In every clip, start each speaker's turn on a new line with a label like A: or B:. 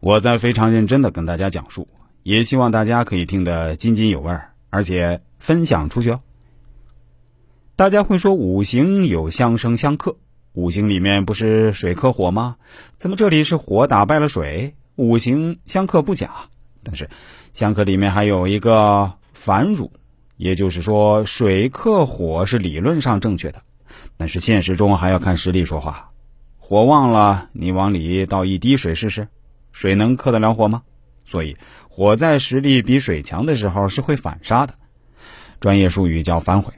A: 我在非常认真的跟大家讲述，也希望大家可以听得津津有味，而且分享出去哦。大家会说五行有相生相克，五行里面不是水克火吗？怎么这里是火打败了水？五行相克不假，但是相克里面还有一个反乳，也就是说水克火是理论上正确的，但是现实中还要看实力说话。火旺了，你往里倒一滴水试试。水能克得了火吗？所以火在实力比水强的时候是会反杀的，专业术语叫反悔。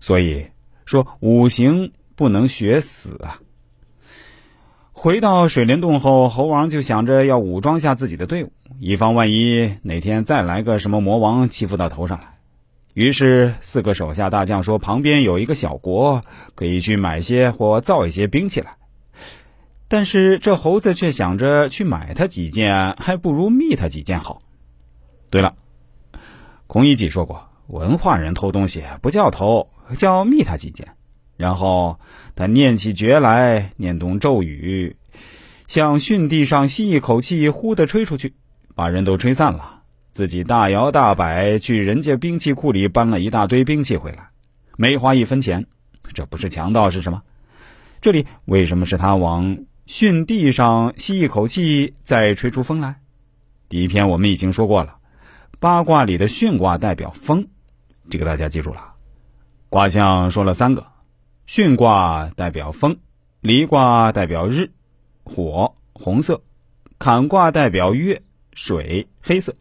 A: 所以说五行不能学死啊。回到水帘洞后，猴王就想着要武装下自己的队伍，以防万一哪天再来个什么魔王欺负到头上来。于是四个手下大将说：“旁边有一个小国，可以去买些或造一些兵器来。”但是这猴子却想着去买他几件，还不如觅他几件好。对了，孔乙己说过，文化人偷东西不叫偷，叫觅他几件。然后他念起诀来，念动咒语，向巽地上吸一口气，呼的吹出去，把人都吹散了。自己大摇大摆去人家兵器库里搬了一大堆兵器回来，没花一分钱。这不是强盗是什么？这里为什么是他往？巽地上吸一口气，再吹出风来。第一篇我们已经说过了，八卦里的巽卦代表风，这个大家记住了。卦象说了三个，巽卦代表风，离卦代表日，火红色，坎卦代表月水黑色。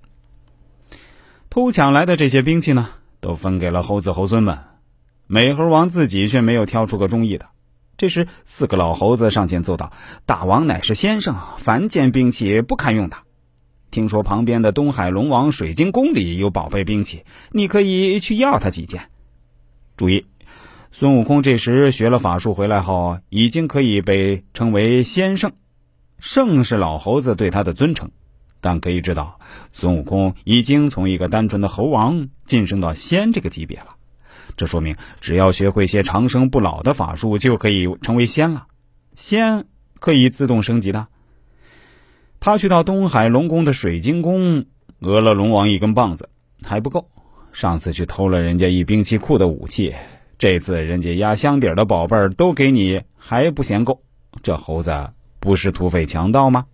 A: 偷抢来的这些兵器呢，都分给了猴子猴孙们，美猴王自己却没有挑出个中意的。这时，四个老猴子上前奏道：“大王乃是先生，凡间兵器不堪用的。听说旁边的东海龙王水晶宫里有宝贝兵器，你可以去要他几件。注意，孙悟空这时学了法术回来后，已经可以被称为先生。圣是老猴子对他的尊称，但可以知道，孙悟空已经从一个单纯的猴王晋升到仙这个级别了。”这说明，只要学会些长生不老的法术，就可以成为仙了。仙可以自动升级的。他去到东海龙宫的水晶宫，讹了龙王一根棒子还不够。上次去偷了人家一兵器库的武器，这次人家压箱底儿的宝贝儿都给你，还不嫌够？这猴子不是土匪强盗吗？